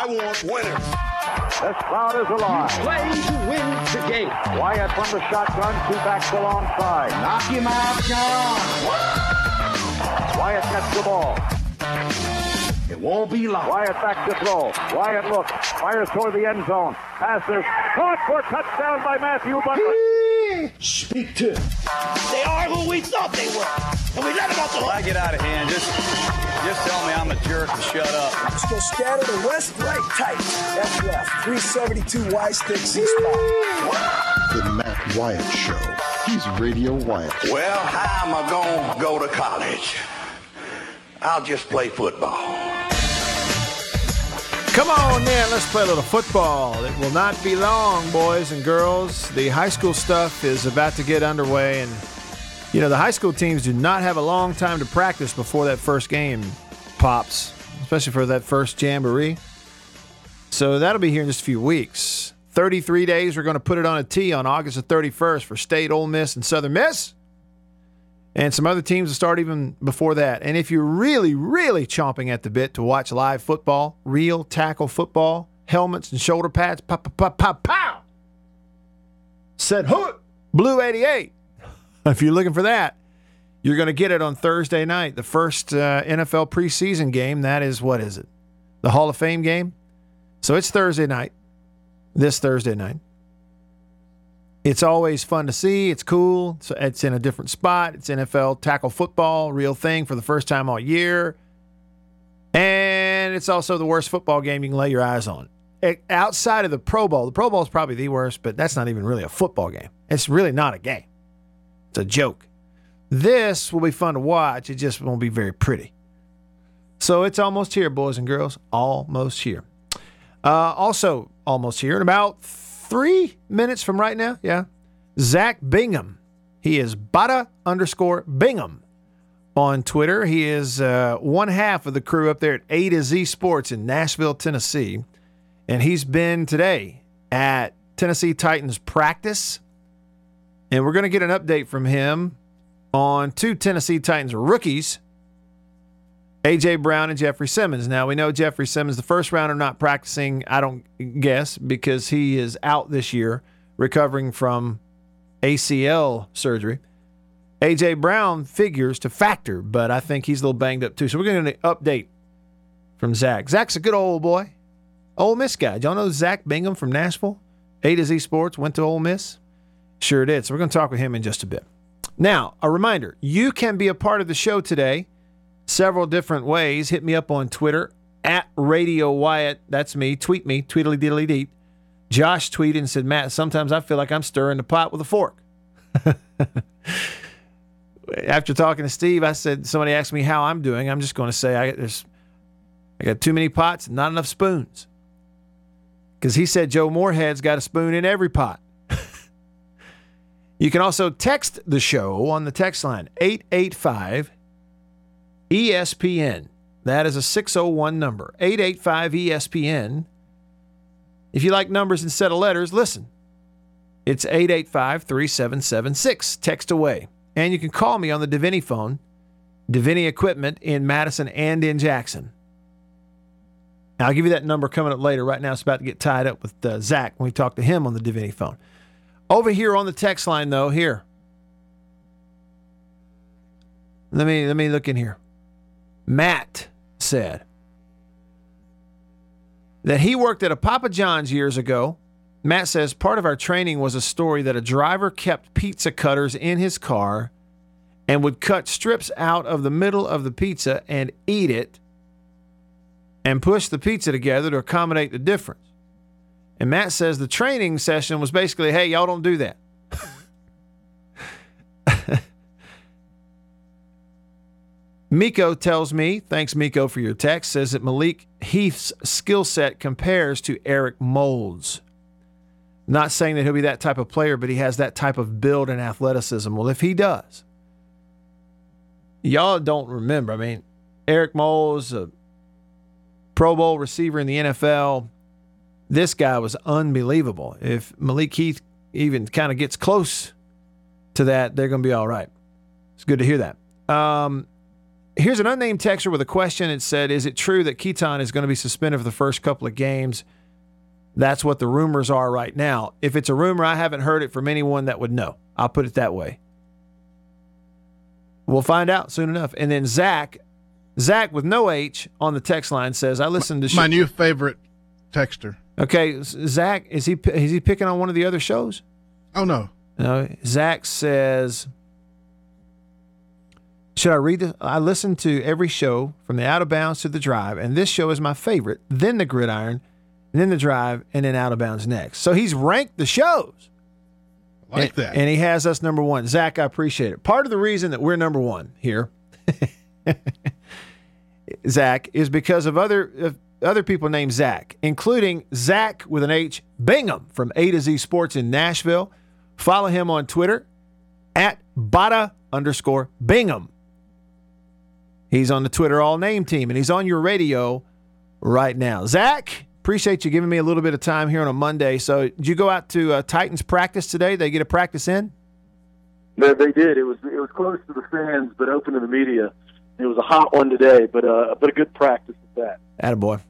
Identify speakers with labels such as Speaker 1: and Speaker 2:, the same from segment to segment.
Speaker 1: I want winners.
Speaker 2: This crowd is alive.
Speaker 3: Play to win the game.
Speaker 2: Wyatt from the shotgun, two backs alongside.
Speaker 3: Knock him out, John.
Speaker 2: Wyatt gets the ball.
Speaker 3: It won't be long.
Speaker 2: Wyatt back to throw. Wyatt looks, fires toward the end zone. Passes, caught for a touchdown by Matthew Butler.
Speaker 3: Speak to.
Speaker 4: They are who we thought they were. And we let them off the hook.
Speaker 5: I get out of hand, just just tell me I'm a jerk and shut up.
Speaker 6: Let's go scatter the west, right, tight. F left. 372 Y stick, C spot.
Speaker 7: The Matt Wyatt Show. He's Radio Wyatt.
Speaker 4: Well, how am I going to go to college? I'll just play football.
Speaker 8: Come on then, let's play a little football. It will not be long, boys and girls. The high school stuff is about to get underway, and you know the high school teams do not have a long time to practice before that first game pops, especially for that first jamboree. So that'll be here in just a few weeks. 33 days, we're going to put it on a tee on August the 31st for State, Ole Miss, and Southern Miss. And some other teams will start even before that. And if you're really, really chomping at the bit to watch live football, real tackle football, helmets and shoulder pads, pow, pow, pow, pow, pow, said hook, Blue 88. If you're looking for that, you're going to get it on Thursday night, the first uh, NFL preseason game. That is, what is it? The Hall of Fame game? So it's Thursday night, this Thursday night. It's always fun to see. It's cool. So it's in a different spot. It's NFL tackle football, real thing for the first time all year. And it's also the worst football game you can lay your eyes on. E- Outside of the Pro Bowl, the Pro Bowl is probably the worst, but that's not even really a football game. It's really not a game. It's a joke. This will be fun to watch. It just won't be very pretty. So it's almost here, boys and girls. Almost here. Uh, also, almost here in about three minutes from right now. Yeah. Zach Bingham. He is Bada underscore Bingham on Twitter. He is uh, one half of the crew up there at A to Z Sports in Nashville, Tennessee. And he's been today at Tennessee Titans practice. And we're going to get an update from him on two Tennessee Titans rookies, AJ Brown and Jeffrey Simmons. Now we know Jeffrey Simmons, the first rounder, not practicing. I don't guess because he is out this year, recovering from ACL surgery. AJ Brown figures to factor, but I think he's a little banged up too. So we're going to update from Zach. Zach's a good old boy, Ole Miss guy. Y'all know Zach Bingham from Nashville? A to Z Sports went to Ole Miss. Sure did. So we're going to talk with him in just a bit. Now, a reminder you can be a part of the show today several different ways. Hit me up on Twitter at Radio Wyatt. That's me. Tweet me, tweetily diddly deet. Josh tweeted and said, Matt, sometimes I feel like I'm stirring the pot with a fork. After talking to Steve, I said, somebody asked me how I'm doing. I'm just going to say, I, there's, I got too many pots, not enough spoons. Because he said Joe Moorhead's got a spoon in every pot. You can also text the show on the text line 885 ESPN. That is a 601 number. 885 ESPN. If you like numbers instead of letters, listen. It's 885 3776. Text away. And you can call me on the Deviney phone, Deviney Equipment in Madison and in Jackson. I'll give you that number coming up later. Right now, it's about to get tied up with uh, Zach when we talk to him on the Deviney phone. Over here on the text line, though, here. Let me let me look in here. Matt said that he worked at a Papa John's years ago. Matt says part of our training was a story that a driver kept pizza cutters in his car and would cut strips out of the middle of the pizza and eat it and push the pizza together to accommodate the difference. And Matt says the training session was basically, hey, y'all don't do that. Miko tells me, thanks Miko for your text, says that Malik Heath's skill set compares to Eric Moulds. Not saying that he'll be that type of player, but he has that type of build and athleticism. Well, if he does, y'all don't remember. I mean, Eric Moulds a Pro Bowl receiver in the NFL. This guy was unbelievable. If Malik Heath even kind of gets close to that, they're going to be all right. It's good to hear that. Um, here's an unnamed texter with a question. It said, "Is it true that Keaton is going to be suspended for the first couple of games?" That's what the rumors are right now. If it's a rumor, I haven't heard it from anyone that would know. I'll put it that way. We'll find out soon enough. And then Zach, Zach with no H on the text line says, "I listened to
Speaker 1: My
Speaker 8: sh-
Speaker 1: new favorite texter.
Speaker 8: Okay, Zach, is he is he picking on one of the other shows?
Speaker 1: Oh no.
Speaker 8: No, Zach says, "Should I read this? I listen to every show from the Out of Bounds to the Drive, and this show is my favorite. Then the Gridiron, and then the Drive, and then Out of Bounds next. So he's ranked the shows,
Speaker 1: Like
Speaker 8: and,
Speaker 1: that.
Speaker 8: and he has us number one. Zach, I appreciate it. Part of the reason that we're number one here, Zach, is because of other other people named Zach, including Zach with an H Bingham from A to Z Sports in Nashville. Follow him on Twitter at Bada underscore Bingham. He's on the Twitter all name team and he's on your radio right now. Zach, appreciate you giving me a little bit of time here on a Monday. So, did you go out to uh, Titans practice today? They get a practice in?
Speaker 9: They, they did. It was it was close to the fans, but open to the media. It was a hot one today, but uh, but a good practice at that.
Speaker 8: Attaboy.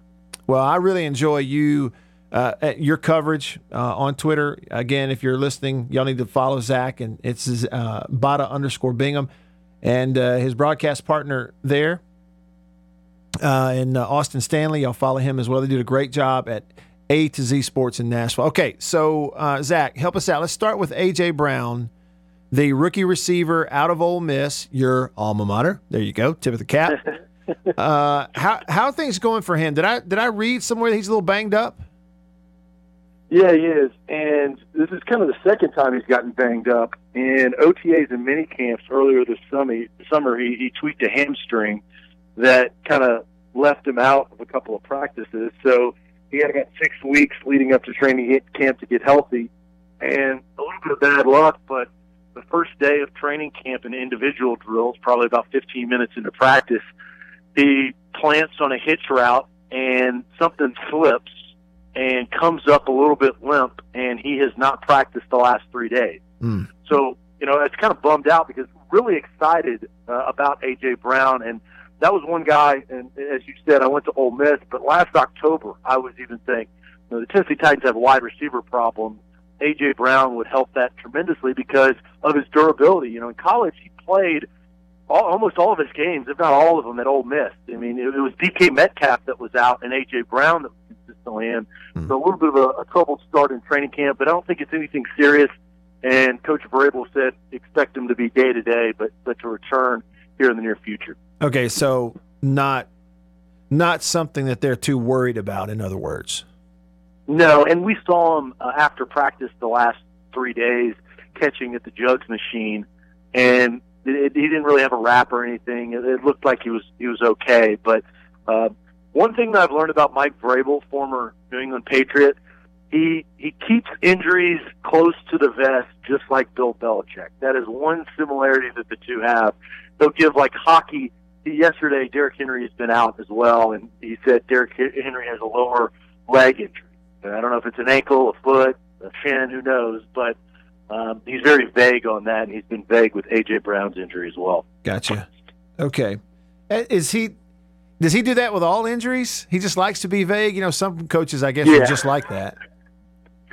Speaker 8: Well, I really enjoy you, uh, at your coverage uh, on Twitter. Again, if you're listening, y'all need to follow Zach, and it's uh, Bada underscore Bingham, and uh, his broadcast partner there, uh, and uh, Austin Stanley. Y'all follow him as well. They did a great job at A to Z Sports in Nashville. Okay, so uh, Zach, help us out. Let's start with AJ Brown, the rookie receiver out of Ole Miss, your alma mater. There you go, tip of the cap. Uh, how how are things going for him? Did I did I read somewhere that he's a little banged up?
Speaker 9: Yeah, he is, and this is kind of the second time he's gotten banged up. In OTAs and mini camps earlier this summer, summer he, he tweaked a hamstring that kind of left him out of a couple of practices. So he had about six weeks leading up to training camp to get healthy, and a little bit of bad luck. But the first day of training camp and individual drills, probably about 15 minutes into practice, he plants on a hitch route and something slips and comes up a little bit limp, and he has not practiced the last three days.
Speaker 8: Mm.
Speaker 9: So, you know, it's kind of bummed out because really excited uh, about AJ Brown, and that was one guy. And as you said, I went to Ole Miss, but last October I was even saying, you know, the Tennessee Titans have a wide receiver problem. AJ Brown would help that tremendously because of his durability. You know, in college he played all, almost all of his games, if not all of them, at Ole Miss. I mean, it, it was DK Metcalf that was out and AJ Brown that was consistently in. So a little bit of a, a troubled start in training camp, but I don't think it's anything serious. And Coach Vrabel said expect him to be day to day, but but to return here in the near future.
Speaker 8: Okay, so not not something that they're too worried about. In other words,
Speaker 9: No, and we saw him uh, after practice the last three days catching at the jugs machine, and it, it, he didn't really have a wrap or anything. It, it looked like he was he was okay. But uh, one thing that I've learned about Mike Vrabel, former New England Patriot, he he keeps injuries close to the vest, just like Bill Belichick. That is one similarity that the two have. They'll give like hockey. Yesterday, Derrick Henry has been out as well, and he said Derrick Henry has a lower leg injury. I don't know if it's an ankle, a foot, a shin, who knows, but um, he's very vague on that, and he's been vague with AJ Brown's injury as well.
Speaker 8: gotcha. Okay, Uh, is he? Does he do that with all injuries? He just likes to be vague. You know, some coaches, I guess, are just like that.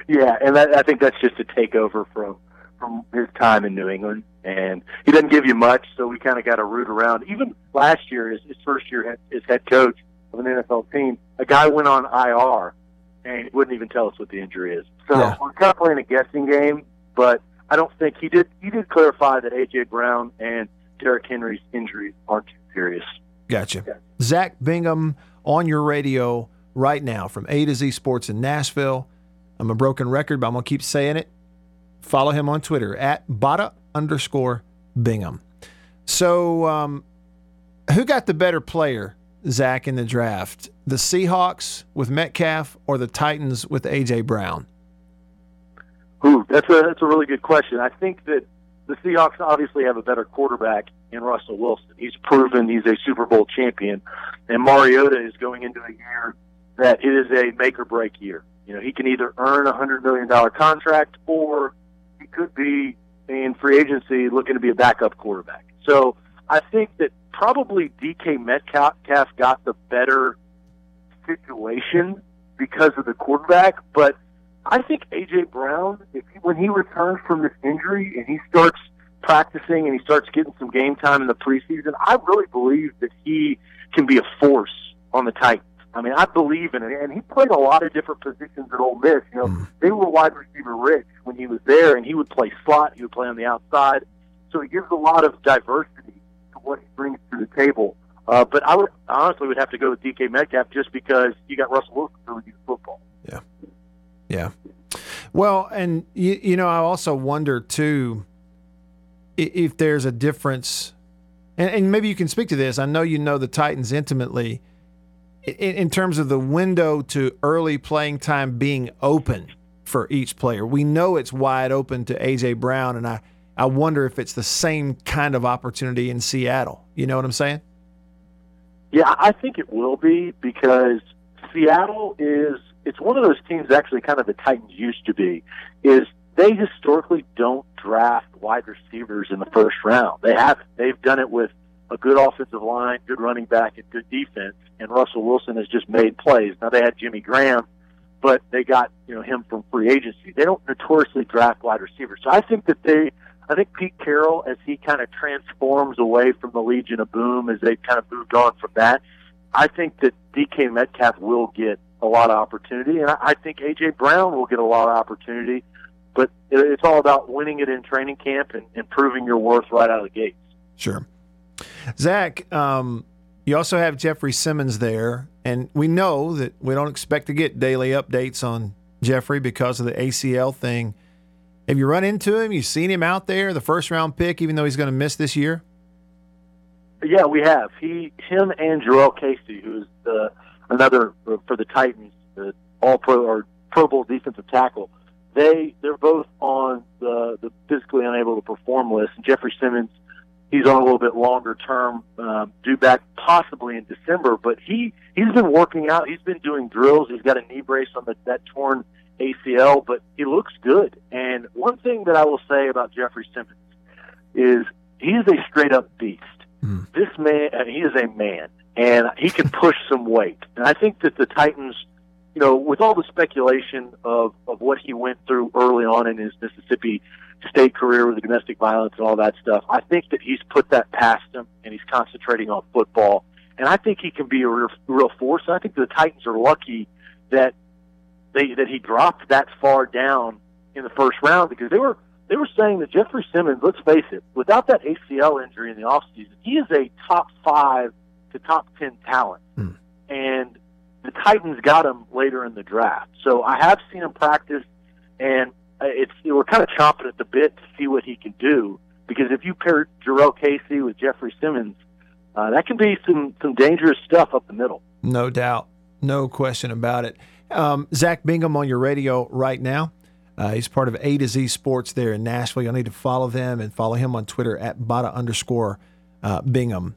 Speaker 9: Yeah, and that, I think that's just a takeover from from his time in New England, and he doesn't give you much, so we kind of got to root around. Even last year, his, his first year as- as head coach of an NFL team, a guy went on IR, and wouldn't even tell us what the injury is. So
Speaker 8: Yeah.
Speaker 9: we're kind of playing a guessing game, but I don't think he did. He did clarify that AJ Brown and Derrick Henry's injuries aren't too serious.
Speaker 8: Gotcha. Zach Bingham on your radio right now from A to Z Sports in Nashville. I'm a broken record, but I'm gonna keep saying it. Follow him on Twitter at Bada underscore Bingham. So, um, who got the better player, Zach, in the draft? The Seahawks with Metcalf or the Titans with AJ Brown?
Speaker 9: Ooh, that's a that's a really good question. I think that the Seahawks obviously have a better quarterback in Russell Wilson. He's proven he's a Super Bowl champion, and Mariota is going into a year that it is a make or break year. You know, he can either earn a hundred million dollar contract or he could be in free agency looking to be a backup quarterback. So I think that probably DK Metcalf got the better situation because of the quarterback, but I think AJ Brown, if he, when he returns from this injury and he starts practicing and he starts getting some game time in the preseason, I really believe that he can be a force on the Titans. I mean, I believe in it, and he played a lot of different positions at Ole Miss. You know,
Speaker 8: Mm.
Speaker 9: they were wide receiver rich when he was there, and he would play slot, he would play on the outside, so he gives a lot of diversity to what he brings to the table. Uh, but I would honestly would have to go with DK Metcalf just because you got Russell Wilson throwing you football.
Speaker 8: Yeah. Well, and you, you know, I also wonder too if there's a difference, and, and maybe you can speak to this. I know you know the Titans intimately in, in terms of the window to early playing time being open for each player. We know it's wide open to AJ Brown, and I, I wonder if it's the same kind of opportunity in Seattle. You know what I'm saying?
Speaker 9: Yeah, I think it will be because Seattle is it's one of those teams actually kind of the Titans used to be is they historically don't draft wide receivers in the first round. They haven't. They've done it with a good offensive line, good running back, and good defense. And Russell Wilson has just made plays. Now they had Jimmy Graham, but they got you know him from free agency. They don't notoriously draft wide receivers. So I think that they, I think Pete Carroll, as he kind of transforms away from the Legion of Boom, as they kind of moved on from that, I think that DK Metcalf will get a lot of opportunity, and I, I think AJ Brown will get a lot of opportunity. But it, it's all about winning it in training camp and, and proving your worth right out of the gates.
Speaker 8: Sure. Zach, um, you also have Jeffrey Simmons there, and we know that we don't expect to get daily updates on Jeffrey because of the ACL thing. Have you run into him? You seen him out there, the first round pick, even though he's going to miss this year?
Speaker 9: Yeah, we have he, him, and Jurrell Casey, who's the another uh, for the Titans, the All Pro or Pro Bowl defensive tackle. They they're both on the the physically unable to perform list. And Jeffrey Simmons, he's on a little bit longer term, um, due back possibly in December. But he he's been working out. He's been doing drills. He's got a knee brace on the, that torn ACL, but he looks good. And one thing that I will say about Jeffrey Simmons is he's a straight up beast. This man, uh, he is a man, and he can push some weight. And I think that the Titans, you know, with all the speculation of of what he went through early on in his Mississippi State career with the domestic violence and all that stuff, I think that he's put that past him, and he's concentrating on football. And I think he can be a real, real force. And I think the Titans are lucky that they that he dropped that far down in the first round because they were they were saying that Jeffrey Simmons, let's face it, without that ACL injury in the offseason, he is a top five to top ten talent. And the Titans got him later in the draft. So I have seen him practice and it's we're kind of chomping at the bit to see what he can do because if you pair Jurrell Casey with Jeffrey Simmons, uh, that can be some some dangerous stuff up the middle.
Speaker 8: No doubt. No question about it. Um, Zach Bingham on your radio right now. Uh, he's part of A to Z Sports there in Nashville. You'll need to follow them and follow him on Twitter at Bada underscore uh, Bingham.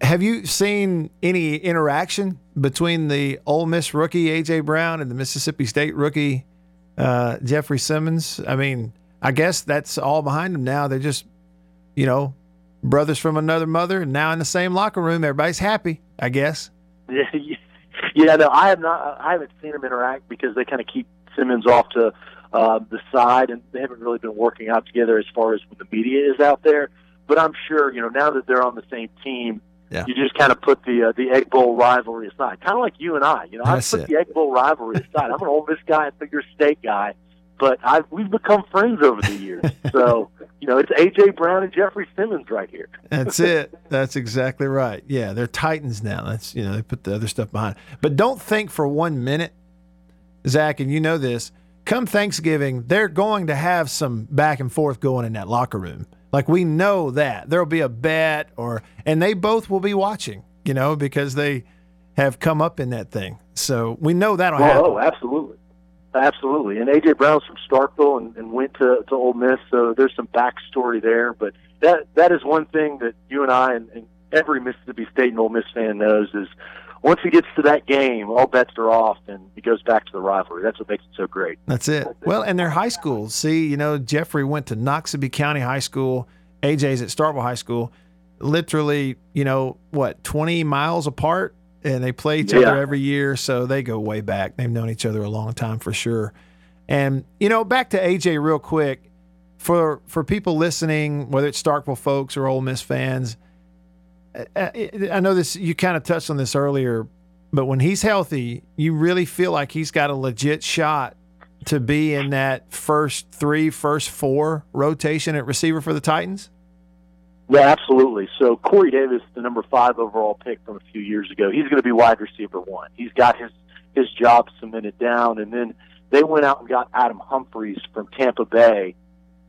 Speaker 8: Have you seen any interaction between the Ole Miss rookie AJ Brown and the Mississippi State rookie uh, Jeffrey Simmons? I mean, I guess that's all behind them now. They're just, you know, brothers from another mother, and now in the same locker room. Everybody's happy, I guess.
Speaker 9: Yeah. No, I have not. I haven't seen them interact because they kind of keep Simmons off to uh, the side, and they haven't really been working out together as far as when the media is out there. But I'm sure you know now that they're on the same team,
Speaker 8: Yeah.
Speaker 9: you just kind of put the uh, the Egg Bowl rivalry aside, kind of like you and I. You know, I put
Speaker 8: it.
Speaker 9: the Egg Bowl rivalry aside. I'm an Ole Miss guy, I think you're a State guy, but I've we've become friends over the years. so you know, it's AJ Brown and Jeffrey Simmons right here.
Speaker 8: That's it. That's exactly right. Yeah, they're Titans now. That's you know they put the other stuff behind. But don't think for one minute, Zach, and you know this. Come Thanksgiving, they're going to have some back and forth going in that locker room. Like we know that there'll be a bet, or and they both will be watching. You know because they have come up in that thing. So we know that'll happen.
Speaker 9: Oh, absolutely, absolutely. And AJ Brown's from Starkville and, and went to to Ole Miss, so there's some backstory there. But that that is one thing that you and I and, and every Mississippi State and Ole Miss fan knows is once he gets to that game, all bets are off, and he goes back to the rivalry. That's what makes it so great.
Speaker 8: That's it. Well, and their high schools. See, you know, Jeffrey went to Noxubee County High School. AJ's at Starkville High School, literally, you know, what, 20 miles apart? And they play each
Speaker 9: Yeah.
Speaker 8: other every year. So they go way back. They've known each other a long time for sure. And, you know, back to AJ real quick for for people listening, whether it's Starkville folks or Ole Miss fans, Uh, uh, I, I know this. You kind of touched on this earlier, but when he's healthy, you really feel like he's got a legit shot to be in that first three, first four rotation at receiver for the Titans.
Speaker 9: Yeah, absolutely. So Corey Davis, the number five overall pick from a few years ago, he's going to be wide receiver one. He's got his his job cemented down, and then they went out and got Adam Humphries from Tampa Bay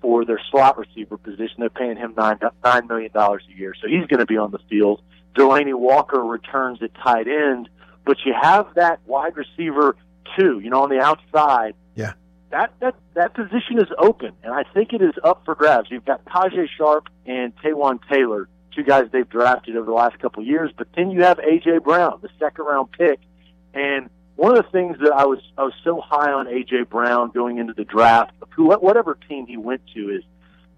Speaker 9: for their slot receiver position. They're paying him nine nine million dollars a year, so he's going to be on the field. Delanie Walker returns at tight end, but you have that wide receiver too. you know, on the outside.
Speaker 8: Yeah.
Speaker 9: That that that position is open, and I think it is up for grabs. You've got Tajaé Sharpe and Taywan Taylor, two guys they've drafted over the last couple of years, but then you have AJ Brown, the second round pick, and one of the things that I was I was so high on AJ Brown going into the draft, who whatever team he went to, is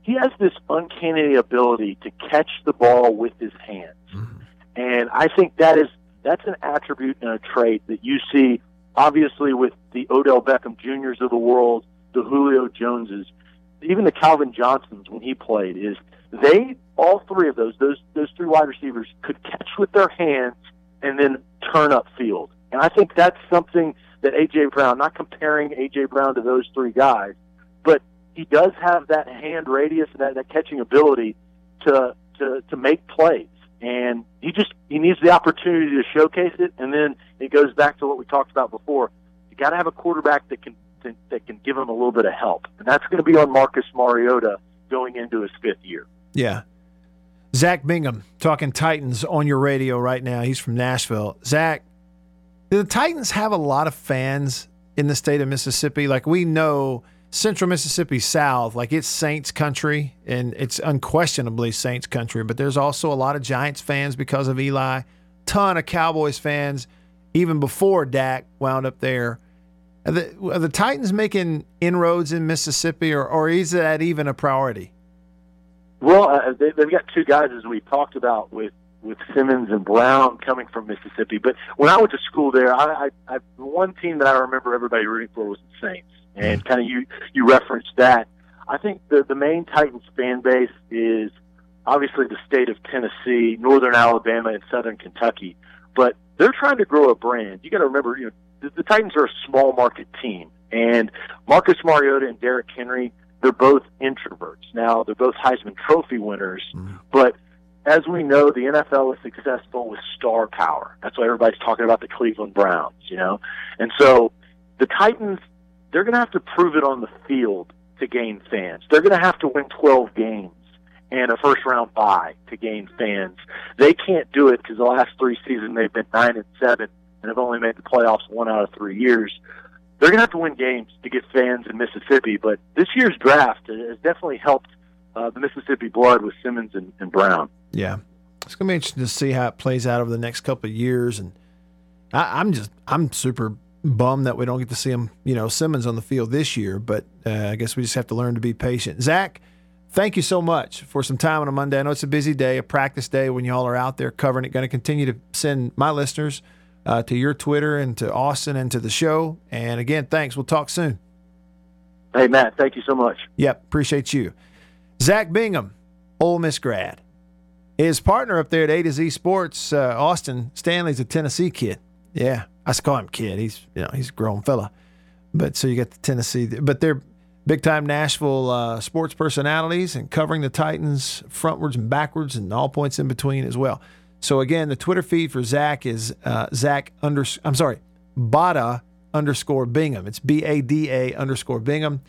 Speaker 9: he has this uncanny ability to catch the ball with his hands, mm-hmm. and I think that is that's an attribute and a trait that you see obviously with the Odell Beckham Juniors of the world, the Julio Joneses, even the Calvin Johnsons when he played, is they all three of those those those three wide receivers could catch with their hands and then turn up field. And I think that's something that AJ Brown, not comparing AJ Brown to those three guys, but he does have that hand radius and that, that catching ability to to to make plays. And he just he needs the opportunity to showcase it. And then it goes back to what we talked about before. You got to have a quarterback that can that, that can give him a little bit of help, and that's going to be on Marcus Mariota going into his fifth year.
Speaker 8: Yeah. Zach Bingham talking Titans on your radio right now. He's from Nashville. Zach, the Titans have a lot of fans in the state of Mississippi? Like we know Central Mississippi South, like it's Saints country and it's unquestionably Saints country, but there's also a lot of Giants fans because of Eli, ton of Cowboys fans even before Dak wound up there. Are the, are the Titans making inroads in Mississippi or, or is that even a priority?
Speaker 9: Well, uh, they, they've got two guys, as we talked about, with with Simmons and Brown coming from Mississippi. But when I went to school there, I, I, I one team that I remember everybody rooting for was the Saints, and mm-hmm. kind of you you referenced that. I think the the main Titans fan base is obviously the state of Tennessee, Northern Alabama, and Southern Kentucky, but they're trying to grow a brand. You got to remember, you know, the, the Titans are a small market team, and Marcus Mariota and Derrick Henry they're both introverts. Now, they're both Heisman Trophy winners, mm-hmm. but as we know, the NFL is successful with star power. That's why everybody's talking about the Cleveland Browns, you know? And so the Titans, they're going to have to prove it on the field to gain fans. They're going to have to win 12 games and a first round bye to gain fans. They can't do it because the last three seasons they've been 9 and 7 and have only made the playoffs one out of three years they're going to have to win games to get fans in Mississippi. But this year's draft has definitely helped uh, the Mississippi blood with Simmons and, and Brown.
Speaker 8: Yeah, it's going to be interesting to see how it plays out over the next couple of years. And I, I'm just I'm super bummed that we don't get to see him, you know, Simmons on the field this year. But uh, I guess we just have to learn to be patient. Zach, thank you so much for some time on a Monday. I know it's a busy day, a practice day when y'all are out there covering it. Going to continue to send my listeners uh, to your Twitter and to Austin and to the show. And again, thanks. We'll talk soon.
Speaker 9: Hey, Matt, thank you so much.
Speaker 8: Yep, appreciate you. Zach Bingham, Ole Miss grad. His partner up there at A to Z Sports, uh, Austin Stanley's a Tennessee kid. Yeah, I call him kid. He's you know he's a grown fella. But so you got the Tennessee, but they're big time Nashville uh, sports personalities and covering the Titans frontwards and backwards and all points in between as well. So again, the Twitter feed for Zach is uh, Zach under. I'm sorry, Bada underscore Bingham. It's B A D A underscore Bingham.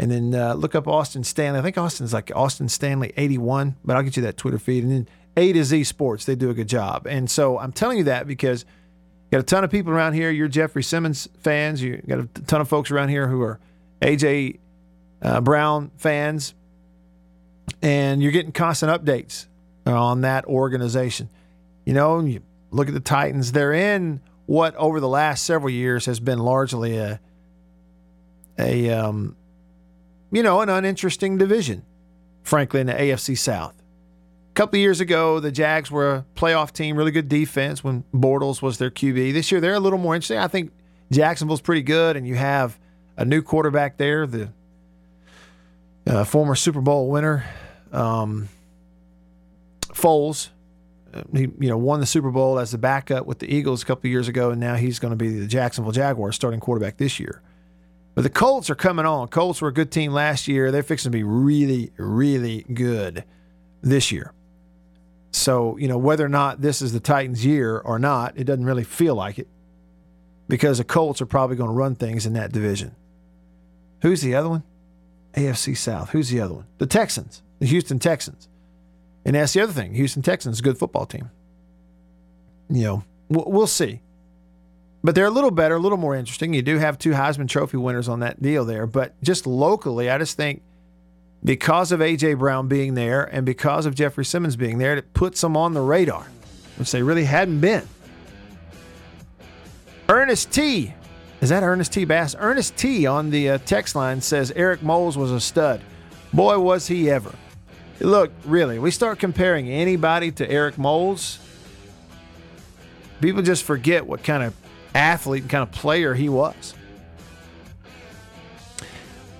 Speaker 8: And then uh, look up Austin Stanley. I think Austin's like Austin Stanley 81, but I'll get you that Twitter feed. And then A to Z Sports, they do a good job. And so I'm telling you that because you got a ton of people around here. You're Jeffrey Simmons fans. You got a ton of folks around here who are AJ uh, Brown fans. And you're getting constant updates on that organization. You know, you look at the Titans, they're in what over the last several years has been largely a a um, you know, an uninteresting division. frankly, in the AFC South. A couple of years ago, the Jags were a playoff team, really good defense when Bortles was their QB. This year, they're a little more interesting. I think Jacksonville's pretty good, and you have a new quarterback there, the uh, former Super Bowl winner, um, Foles. Uh, he, you know, won the Super Bowl as the backup with the Eagles a couple years ago, and now he's going to be the Jacksonville Jaguars starting quarterback this year. But the Colts are coming on. Colts were a good team last year. They're fixing to be really, really good this year. So, you know, whether or not this is the Titans' year or not, it doesn't really feel like it because the Colts are probably going to run things in that division. Who's the other one? AFC South. Who's the other one? The Texans, the Houston Texans. And that's the other thing. Houston Texans good football team. You know, we'll see. But they're a little better, a little more interesting. You do have two Heisman Trophy winners on that deal there. But just locally, I just think because of A.J. Brown being there and because of Jeffrey Simmons being there, it puts them on the radar, which they really hadn't been. Ernest T. Is that Ernest T. Bass? Ernest T. on the uh, text line says Eric Moulds was a stud. Boy, was he ever. Look, really, we start comparing anybody to Eric Moulds, people just forget what kind of athlete and kind of player he was.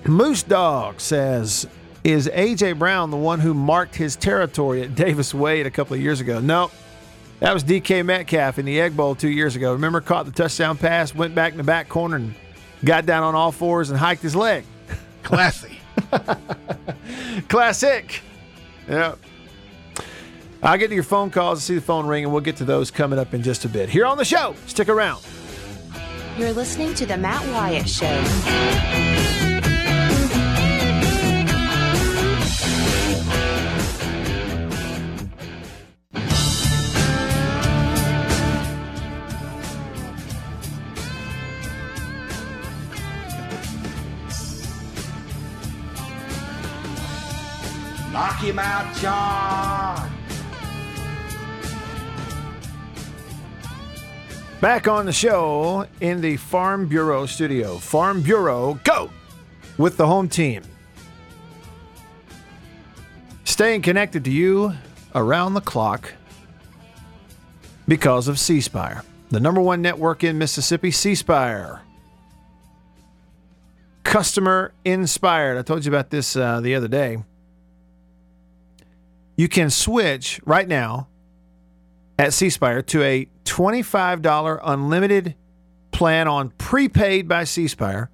Speaker 8: Moose Dog says, Is A.J. Brown the one who marked his territory at Davis Wade a couple of years ago? No. That was DK Metcalf in the Egg Bowl two years ago. Remember, caught the touchdown pass, went back in the back corner, and got down on all fours and hiked his leg.
Speaker 1: Classy.
Speaker 8: Classic. Yeah. I'll get to your phone calls and see the phone ring, and we'll get to those coming up in just a bit. Here on the show, stick around.
Speaker 10: You're listening to The Matt Wyatt Show.
Speaker 3: Knock him out, John.
Speaker 8: Back on the show in the Farm Bureau studio. Farm Bureau, go with the home team. Staying connected to you around the clock because of C Spire, the number one network in Mississippi, C Spire. Customer inspired. I told you about this uh, the other day. You can switch right now at C Spire to a $25 unlimited plan on prepaid by C Spire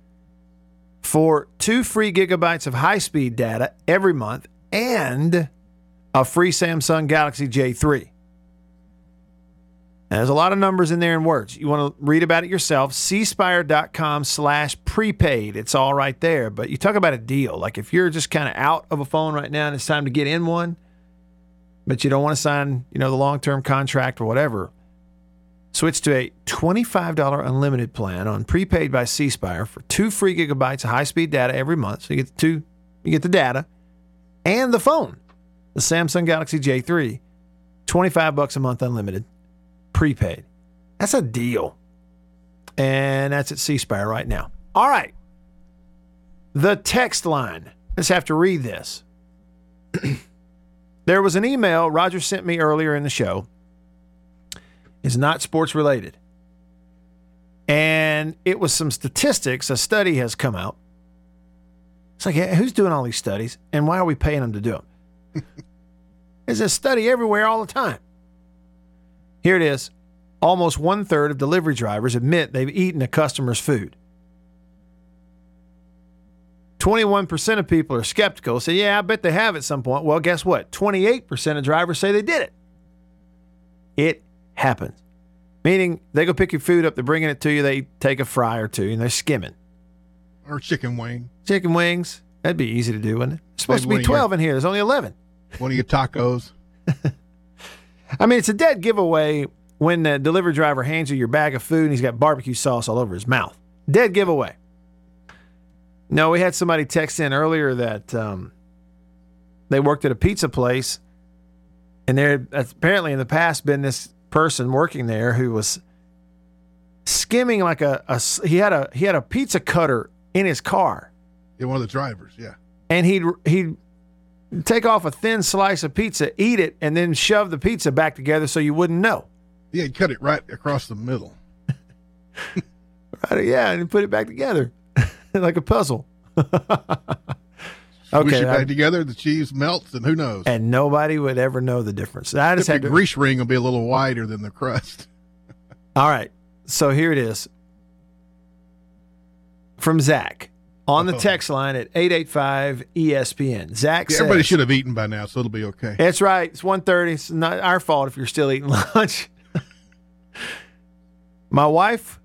Speaker 8: for two free gigabytes of high speed data every month and a free Samsung Galaxy J3. Now, there's a lot of numbers in there and words. You want to read about it yourself. cspire.com slash prepaid. It's all right there. But you talk about a deal. Like if you're just kind of out of a phone right now and it's time to get in one, but you don't want to sign, you know, the long-term contract or whatever, switch to a $25 unlimited plan on prepaid by C Spire for two free gigabytes of high-speed data every month. So you get the two, you get the data and the phone, the Samsung Galaxy J3, 25 bucks a month unlimited, prepaid. That's a deal. And that's at C Spire right now. All right. The text line. Let's have to read this. There was an email Roger sent me earlier in the show. It's not sports related. And it was some statistics. A study has come out. It's like, hey, who's doing all these studies? And why are we paying them to do them? There's a study everywhere all the time. Here it is. Almost one third of delivery drivers admit they've eaten a customer's food. 21% of people are skeptical, say, yeah, I bet they have at some point. Well, guess what? 28% of drivers say they did it. It happens. Meaning they go pick your food up, they're bringing it to you, they take a fry or two, and they're skimming.
Speaker 1: Or chicken wing.
Speaker 8: Chicken wings, that'd be easy to do, wouldn't it? It's supposed
Speaker 1: Maybe
Speaker 8: to be
Speaker 1: one of
Speaker 8: 12 in here, there's only 11.
Speaker 1: One of your tacos.
Speaker 8: I mean, it's a dead giveaway when the delivery driver hands you your bag of food and he's got barbecue sauce all over his mouth. Dead giveaway. No, we had somebody text in earlier that um, they worked at a pizza place, and there had apparently in the past been this person working there who was skimming like a, a he had a he had a pizza cutter in his car,
Speaker 1: Yeah, one of the drivers. Yeah.
Speaker 8: and he'd he'd Take off a thin slice of pizza, eat it, and then shove the pizza back together so you wouldn't know.
Speaker 1: Yeah, you cut it right across the middle.
Speaker 8: Right? Yeah, and put it back together like a puzzle. Okay,
Speaker 1: it back
Speaker 8: I-
Speaker 1: together, the cheese melts, and who knows?
Speaker 8: and nobody would ever know the difference. I just
Speaker 1: the
Speaker 8: had to.
Speaker 1: grease ring will be a little wider than the crust.
Speaker 8: All right, so here it is from Zach on the
Speaker 1: Oh.
Speaker 8: text line at eight eight five E ESPN. Zach
Speaker 1: Yeah,
Speaker 8: says,
Speaker 1: everybody should have eaten by now, so it'll be okay.
Speaker 8: That's right. It's 1.30. It's not our fault if you're still eating lunch. My wife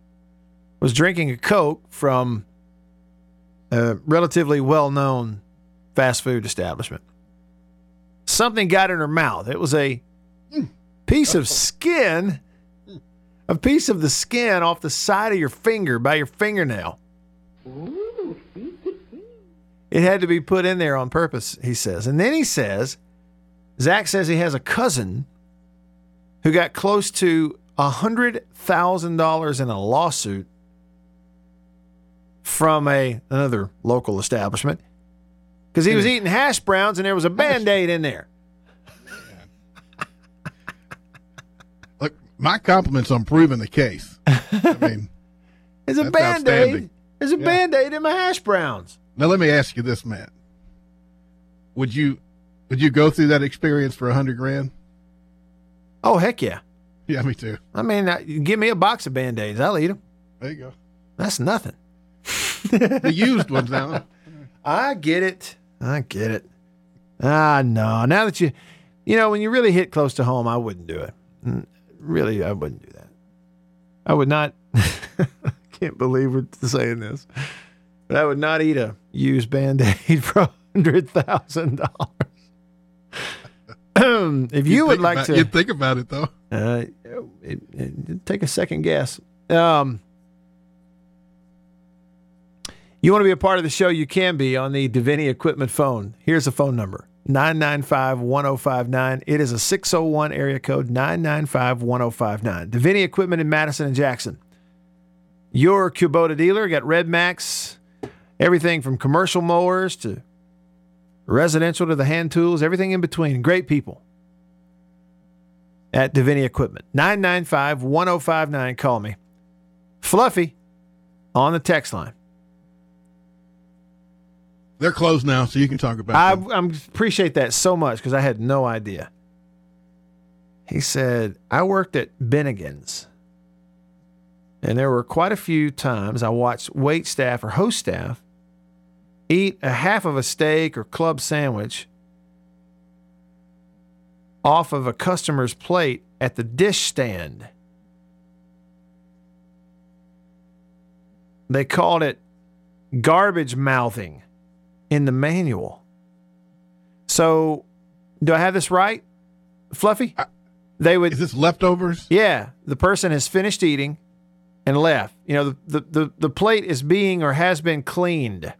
Speaker 8: was drinking a Coke from a relatively well-known fast food establishment. Something got in her mouth. It was a piece of skin, a piece of the skin off the side of your finger by your fingernail. It had to be put in there on purpose, he says. And then he says, Zach says he has a cousin who got close to $100,000 in a lawsuit from a another local establishment because he was hmm. eating hash browns and there was a band-aid in there.
Speaker 1: Look, my compliments on proving the case. I mean,
Speaker 8: There's a band-aid.
Speaker 1: outstanding.
Speaker 8: There's a
Speaker 1: Yeah.
Speaker 8: band-aid in my hash browns.
Speaker 1: now let me ask you this, Matt. Would you would you go through that experience for a hundred grand?
Speaker 8: Oh, heck yeah.
Speaker 1: Yeah, me too.
Speaker 8: I mean, give me a box of band-aids. I'll eat them.
Speaker 1: There you go.
Speaker 8: That's nothing.
Speaker 1: The used ones now.
Speaker 8: I get it. I get it. Ah, no. Now that you, you know, when you really hit close to home, I wouldn't do it. Really, I wouldn't do that. I would not. I can't believe we're saying this, but I would not eat a used band aid for a hundred thousand dollars. if you
Speaker 1: You'd
Speaker 8: like
Speaker 1: about-
Speaker 8: to,
Speaker 1: you'd think about it though.
Speaker 8: uh, it, it, take a second guess. Um, you want to be a part of the show? You can be on the Deviney Equipment phone. Here's the phone number 995 1059. It is a 601 area code 995 1059. Deviney Equipment in Madison and Jackson. Your Kubota dealer got Red Max, everything from commercial mowers to residential to the hand tools, everything in between. Great people at Deviney Equipment. 995 1059. Call me. Fluffy on the text line.
Speaker 1: They're closed now, so you can talk about
Speaker 8: I
Speaker 1: them.
Speaker 8: I'm, appreciate that so much because I had no idea. He said, I worked at Bennigan's, and there were quite a few times I watched wait staff or host staff eat a half of a steak or club sandwich off of a customer's plate at the dish stand. They called it garbage mouthing in the manual. So, do I have this right, Fluffy? They would.
Speaker 1: Is this leftovers?
Speaker 8: Yeah, the person has finished eating and left. You know, the, the, the, the plate is being or has been cleaned.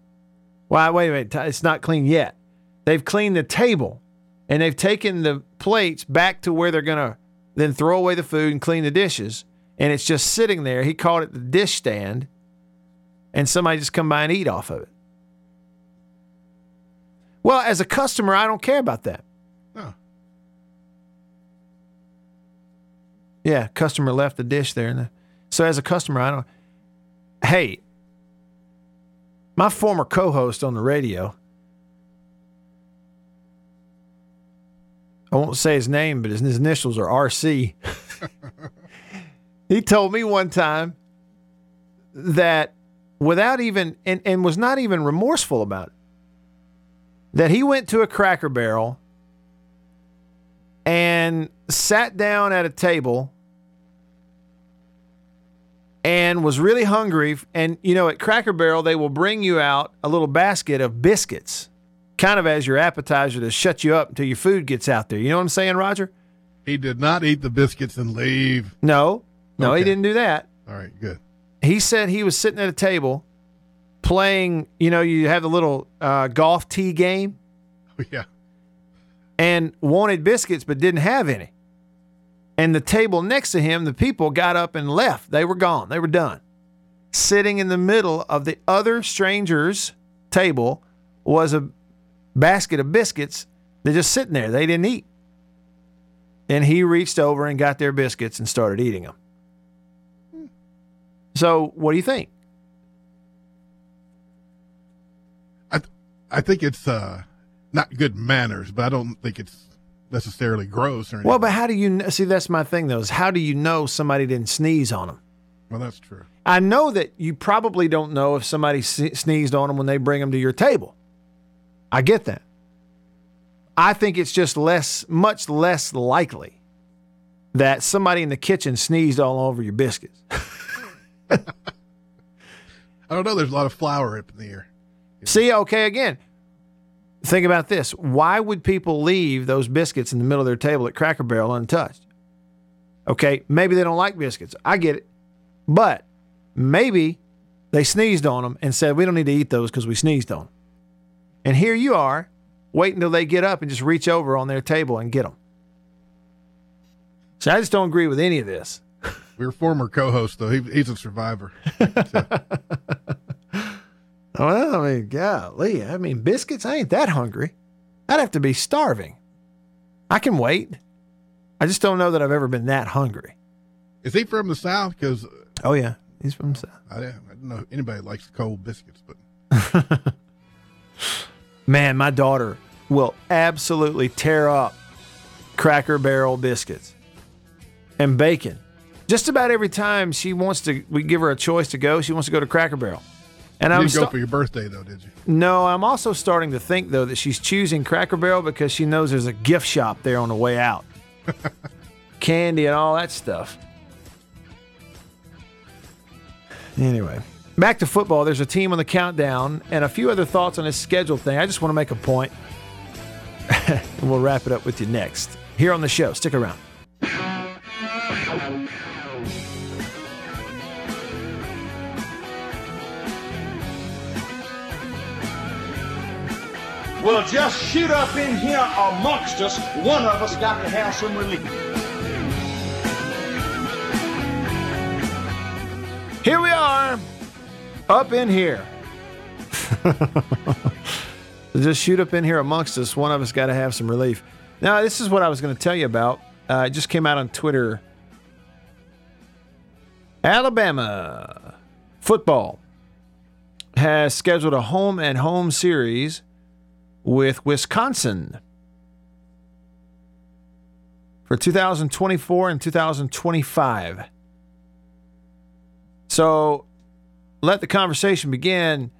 Speaker 8: Well, wait a minute. It's not clean yet. They've cleaned the table and they've taken the plates back to where they're going to then throw away the food and clean the dishes. And it's just sitting there. He called it the dish stand. And somebody just come by and eat off of it. Well, as a customer, I don't care about that.
Speaker 1: No.
Speaker 8: Yeah, customer left the dish there. The, so as a customer, I don't. Hey, my former co-host on the radio. I won't say his name, but his, his initials are RC. he told me one time that without even and, and was not even remorseful about it. That he went to a cracker barrel and sat down at a table and was really hungry. And, you know, at Cracker Barrel, they will bring you out a little basket of biscuits, kind of as your appetizer to shut you up until your food gets out there. You know what I'm saying, Roger?
Speaker 1: He did not eat the biscuits and leave.
Speaker 8: No, no, he didn't do that.
Speaker 1: All right, good.
Speaker 8: He said he was sitting at a table playing, you know, you have the little uh, golf tee game
Speaker 1: Yeah.
Speaker 8: and wanted biscuits but didn't have any. And the table next to him, the people got up and left. They were gone. They were done. Sitting in the middle of the other stranger's table was a basket of biscuits They're just sitting there. They didn't eat. And he reached over and got their biscuits and started eating them. So, what do you think?
Speaker 1: I th- I think it's uh, not good manners, but I don't think it's necessarily gross or anything.
Speaker 8: Well, but how do you kn- see? That's my thing, though. Is how do you know somebody didn't sneeze on them?
Speaker 1: well, that's true.
Speaker 8: I know that you probably don't know if somebody sneezed on them when they bring them to your table. I get that. I think it's just less, much less likely that somebody in the kitchen sneezed all over your biscuits.
Speaker 1: I don't know. There's a lot of flour up in the air.
Speaker 8: See, okay, again, think about this. Why would people leave those biscuits in the middle of their table at Cracker Barrel untouched? Okay, maybe they don't like biscuits. I get it. But maybe they sneezed on them and said, we don't need to eat those because we sneezed on them. And here you are, waiting until they get up and just reach over on their table and get them. So I just don't agree with any of this.
Speaker 1: Were former co-host though. He, he's a survivor.
Speaker 8: Well, I mean, golly, I mean, biscuits, I ain't that hungry. I'd have to be starving. I can wait. I just don't know that I've ever been that hungry.
Speaker 1: Is he from the South? Because uh,
Speaker 8: Oh, yeah. He's from the South.
Speaker 1: I, I don't know anybody likes cold biscuits, but
Speaker 8: Man, my daughter will absolutely tear up Cracker Barrel biscuits and bacon. Just about every time she wants to, we give her a choice to go, she wants to go to Cracker Barrel. And I'm
Speaker 1: didn't go for your birthday though, did you?
Speaker 8: No, I'm also starting to think though that she's choosing Cracker Barrel because she knows there's a gift shop there on the way out. Candy and all that stuff. Anyway, back to football. There's a team on the countdown and a few other thoughts on this schedule thing. I just want to make a and we'll wrap it up with you next. Here on the show. Stick around.
Speaker 3: Well, just shoot up in here amongst us. One of us got to have some relief.
Speaker 8: Here we are, up in here. Just shoot up in here amongst us. One of us got to have some relief. Now, this is what I was going to tell you about. Uh, it just came out on Twitter. Alabama football has scheduled a home and home series with Wisconsin for 2024 and 2025. So let the conversation begin.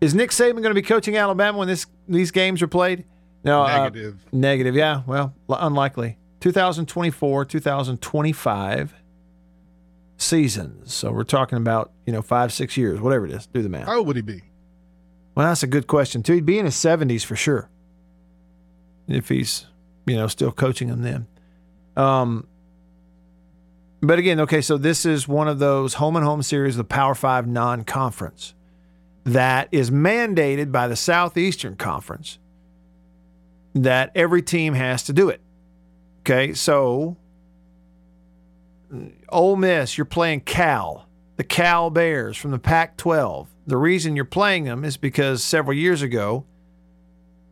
Speaker 8: Is Nick Saban going to be coaching Alabama when this these games are played? No, uh,
Speaker 1: Negative.
Speaker 8: negative. Yeah, well, unlikely. 2024, 2025 seasons. So we're talking about you know five, six years, whatever it is. Do the math.
Speaker 1: How old would he be?
Speaker 8: Well, that's a good question too. He'd be in his 70s for sure. If he's, you know, still coaching them then. Um, but again, okay, so this is one of those home and home series of the Power Five non conference that is mandated by the Southeastern Conference that every team has to do it. Okay, so Ole Miss, you're playing Cal, the Cal Bears from the Pac 12. The reason you're playing them is because several years ago,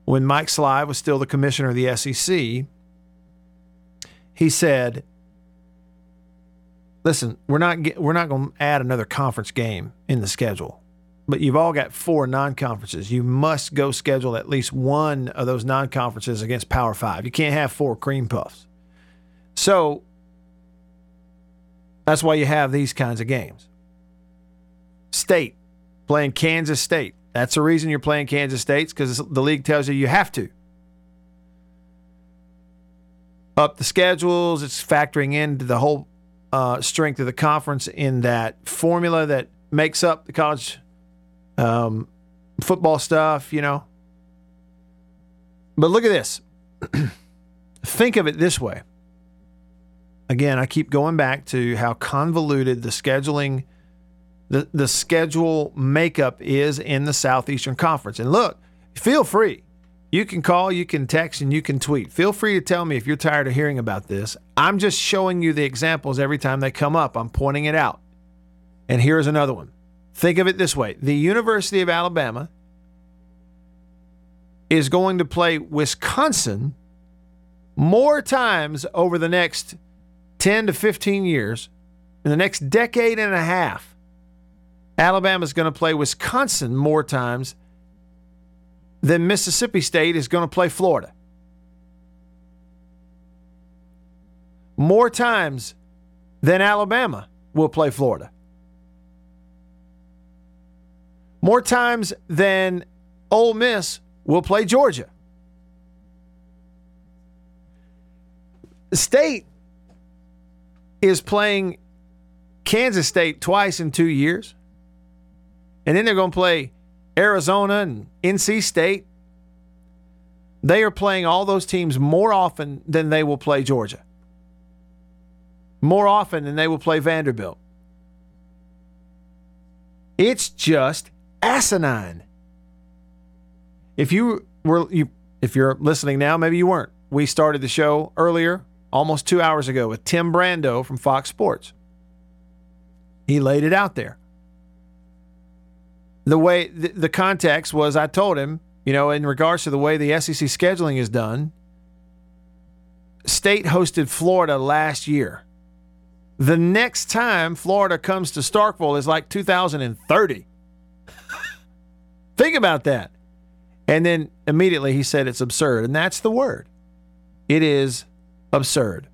Speaker 8: when Mike Slive was still the commissioner of the SEC, he said, "Listen, we're not get, we're not going to add another conference game in the schedule, but you've all got four non-conferences. You must go schedule at least one of those non-conferences against Power Five. You can't have four cream puffs. So that's why you have these kinds of games. State playing Kansas State. That's the reason you're playing Kansas State because the league tells you you have to. Up the schedules, it's factoring into the whole uh, strength of the conference in that formula that makes up the college um, football stuff, you know. But look at this. Think of it this way. Again, I keep going back to how convoluted the scheduling the, the schedule makeup is in the Southeastern Conference. And look, feel free. You can call, you can text, and you can tweet. Feel free to tell me if you're tired of hearing about this. I'm just showing you the examples every time they come up. I'm pointing it out. And here's another one. Think of it this way the University of Alabama is going to play Wisconsin more times over the next 10 to 15 years, in the next decade and a half. Alabama's going to play Wisconsin more times than Mississippi State is going to play Florida. More times than Alabama will play Florida. More times than Ole Miss will play Georgia. State is playing Kansas State twice in two years. And then they're going to play Arizona and NC State. They are playing all those teams more often than they will play Georgia. More often than they will play Vanderbilt. It's just asinine. If you were you if you're listening now, maybe you weren't. We started the show earlier, almost 2 hours ago with Tim Brando from Fox Sports. He laid it out there. The way the, the context was I told him, you know, in regards to the way the SEC scheduling is done, State hosted Florida last year. The next time Florida comes to Starkville is like 2030. Think about that. And then immediately he said it's absurd. And that's the word. It is absurd.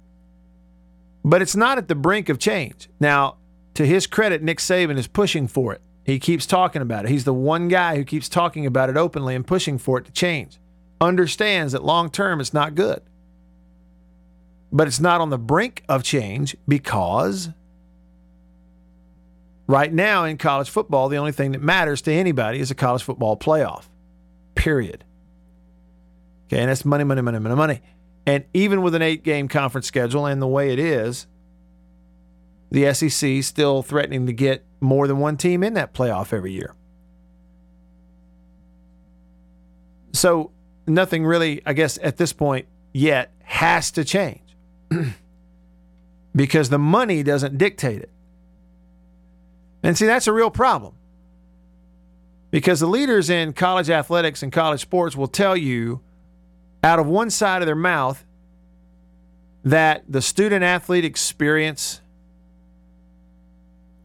Speaker 8: But it's not at the brink of change. Now, to his credit, Nick Saban is pushing for it. He keeps talking about it. He's the one guy who keeps talking about it openly and pushing for it to change. Understands that long term it's not good. But it's not on the brink of change because right now in college football, the only thing that matters to anybody is a college football playoff. Period. Okay, and that's money, money, money, money, money. And even with an eight game conference schedule and the way it is, the SEC still threatening to get more than one team in that playoff every year. So nothing really, I guess, at this point yet has to change because the money doesn't dictate it. And see, that's a real problem because the leaders in college athletics and college sports will tell you out of one side of their mouth that the student athlete experience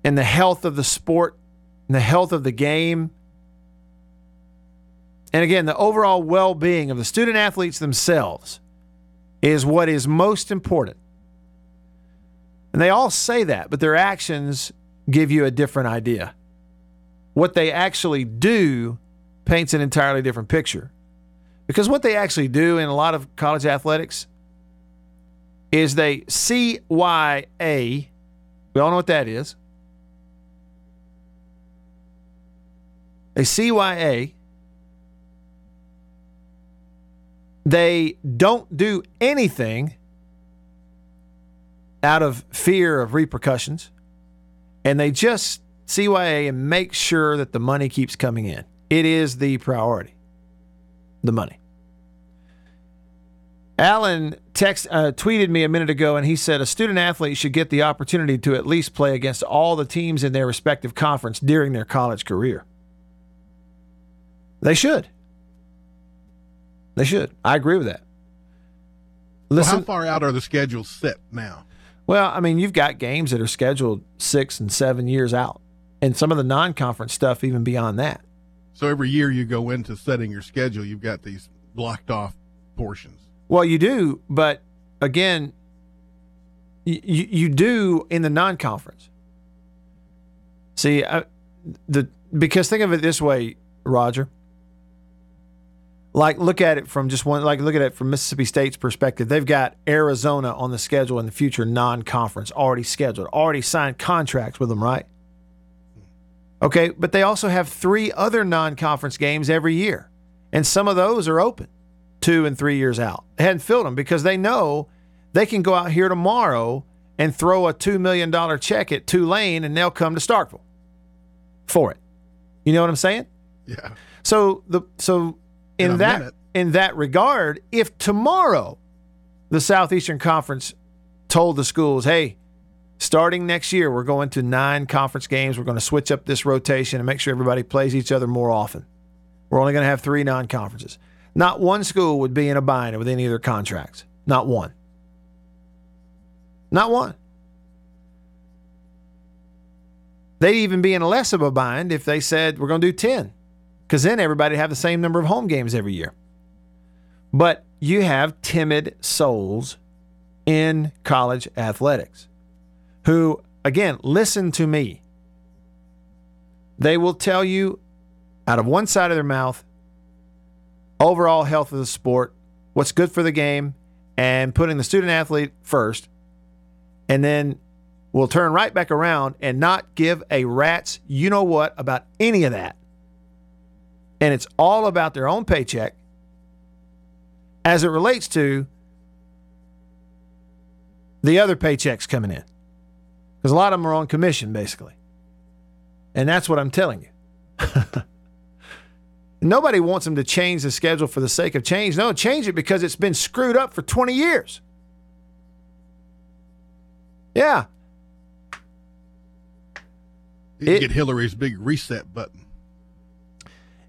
Speaker 8: and the health of the sport and the health of the game and again the overall well-being of the student athletes themselves is what is most important and they all say that but their actions give you a different idea what they actually do paints an entirely different picture because what they actually do in a lot of college athletics is they CYA. We all know what that is. They CYA. They don't do anything out of fear of repercussions, and they just CYA and make sure that the money keeps coming in. It is the priority the money. Alan text uh, tweeted me a minute ago, and he said a student athlete should get the opportunity to at least play against all the teams in their respective conference during their college career. They should. They should. I agree with that.
Speaker 1: Listen, well, how far out are the schedules set now?
Speaker 8: Well, I mean, you've got games that are scheduled six and seven years out, and some of the non-conference stuff even beyond that.
Speaker 1: So every year you go into setting your schedule, you've got these blocked off portions.
Speaker 8: Well, you do, but again, you you do in the non-conference. See, I, the because think of it this way, Roger. Like look at it from just one like look at it from Mississippi State's perspective. They've got Arizona on the schedule in the future non-conference already scheduled, already signed contracts with them, right? Okay, but they also have three other non conference games every year, and some of those are open two and three years out. They hadn't filled them because they know they can go out here tomorrow and throw a $2 million check at Tulane and they'll come to Starkville for it. You know what I'm saying?
Speaker 1: Yeah.
Speaker 8: So the so in, that minute. in that regard, if tomorrow the Southeastern Conference told the schools, "Hey, Starting next year, we're going to nine conference games. We're going to switch up this rotation and make sure everybody plays each other more often. We're only going to have three non conferences. Not one school would be in a bind with any of their contracts. Not one. Not one. They'd even be in a less of a bind if they said we're going to do 10, because then everybody have the same number of home games every year. But you have timid souls in college athletics who, again, listen to me. They will tell you out of one side of their mouth overall health of the sport, what's good for the game, and putting the student athlete first. And then we'll turn right back around and not give a rat's you know what about any of that. And it's all about their own paycheck as it relates to the other paychecks coming in. Because a lot of them are on commission, basically. And that's what I'm telling you. Nobody wants them to change the schedule for the sake of change. No, change it because it's been screwed up for 20 years. Yeah.
Speaker 1: You
Speaker 8: It-
Speaker 1: get Hillary's big reset button.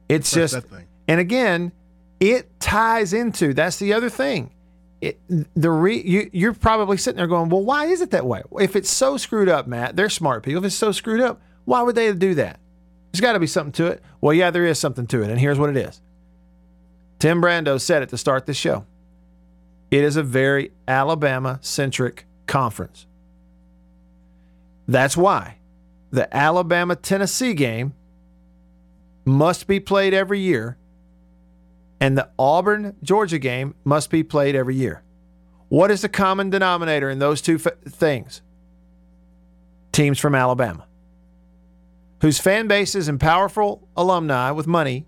Speaker 8: It's just,
Speaker 1: that thing.
Speaker 8: and again, it ties into that's the other thing. It, the re, you, you're probably sitting there going, well, why is it that way? If it's so screwed up, Matt, they're smart people. If it's so screwed up, why would they do that? There's got to be something to it. Well, yeah, there is something to it, and here's what it is. Tim Brando said it to start the show. It is a very Alabama centric conference. That's why the Alabama Tennessee game must be played every year, and the Auburn Georgia game must be played every year. What is the common denominator in those two f- things? Teams from Alabama, whose fan bases and powerful alumni with money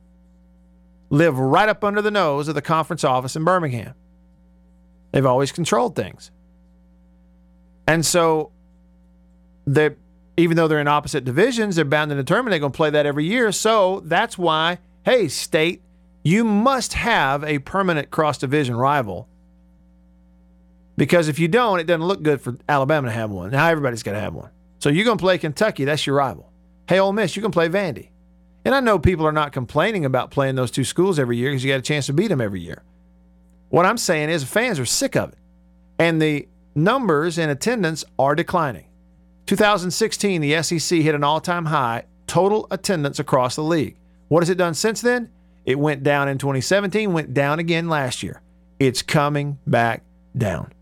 Speaker 8: live right up under the nose of the conference office in Birmingham. They've always controlled things. And so they even though they're in opposite divisions, they're bound and determined they're going to play that every year. So that's why, hey, state, you must have a permanent cross division rival. Because if you don't, it doesn't look good for Alabama to have one. Now everybody's got to have one. So you're going to play Kentucky, that's your rival. Hey, Ole Miss, you can play Vandy. And I know people are not complaining about playing those two schools every year because you got a chance to beat them every year. What I'm saying is fans are sick of it. And the numbers in attendance are declining. 2016, the SEC hit an all time high total attendance across the league. What has it done since then? It went down in 2017, went down again last year. It's coming back down.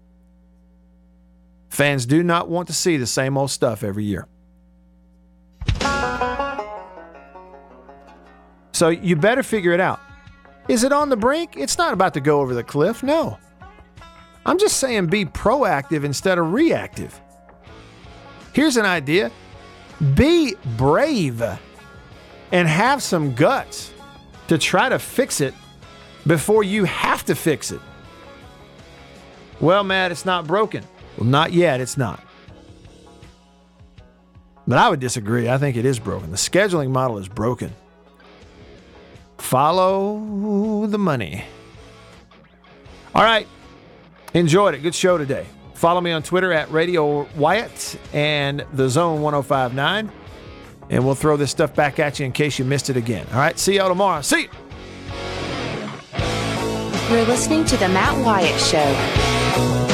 Speaker 8: Fans do not want to see the same old stuff every year. So you better figure it out. Is it on the brink? It's not about to go over the cliff. No. I'm just saying be proactive instead of reactive. Here's an idea be brave and have some guts to try to fix it before you have to fix it. Well, Matt, it's not broken. Well, not yet, it's not. But I would disagree. I think it is broken. The scheduling model is broken. Follow the money. All right. Enjoyed it. Good show today. Follow me on Twitter at Radio Wyatt and The Zone 1059. And we'll throw this stuff back at you in case you missed it again. All right. See y'all tomorrow. See you.
Speaker 10: You're listening to The Matt Wyatt Show.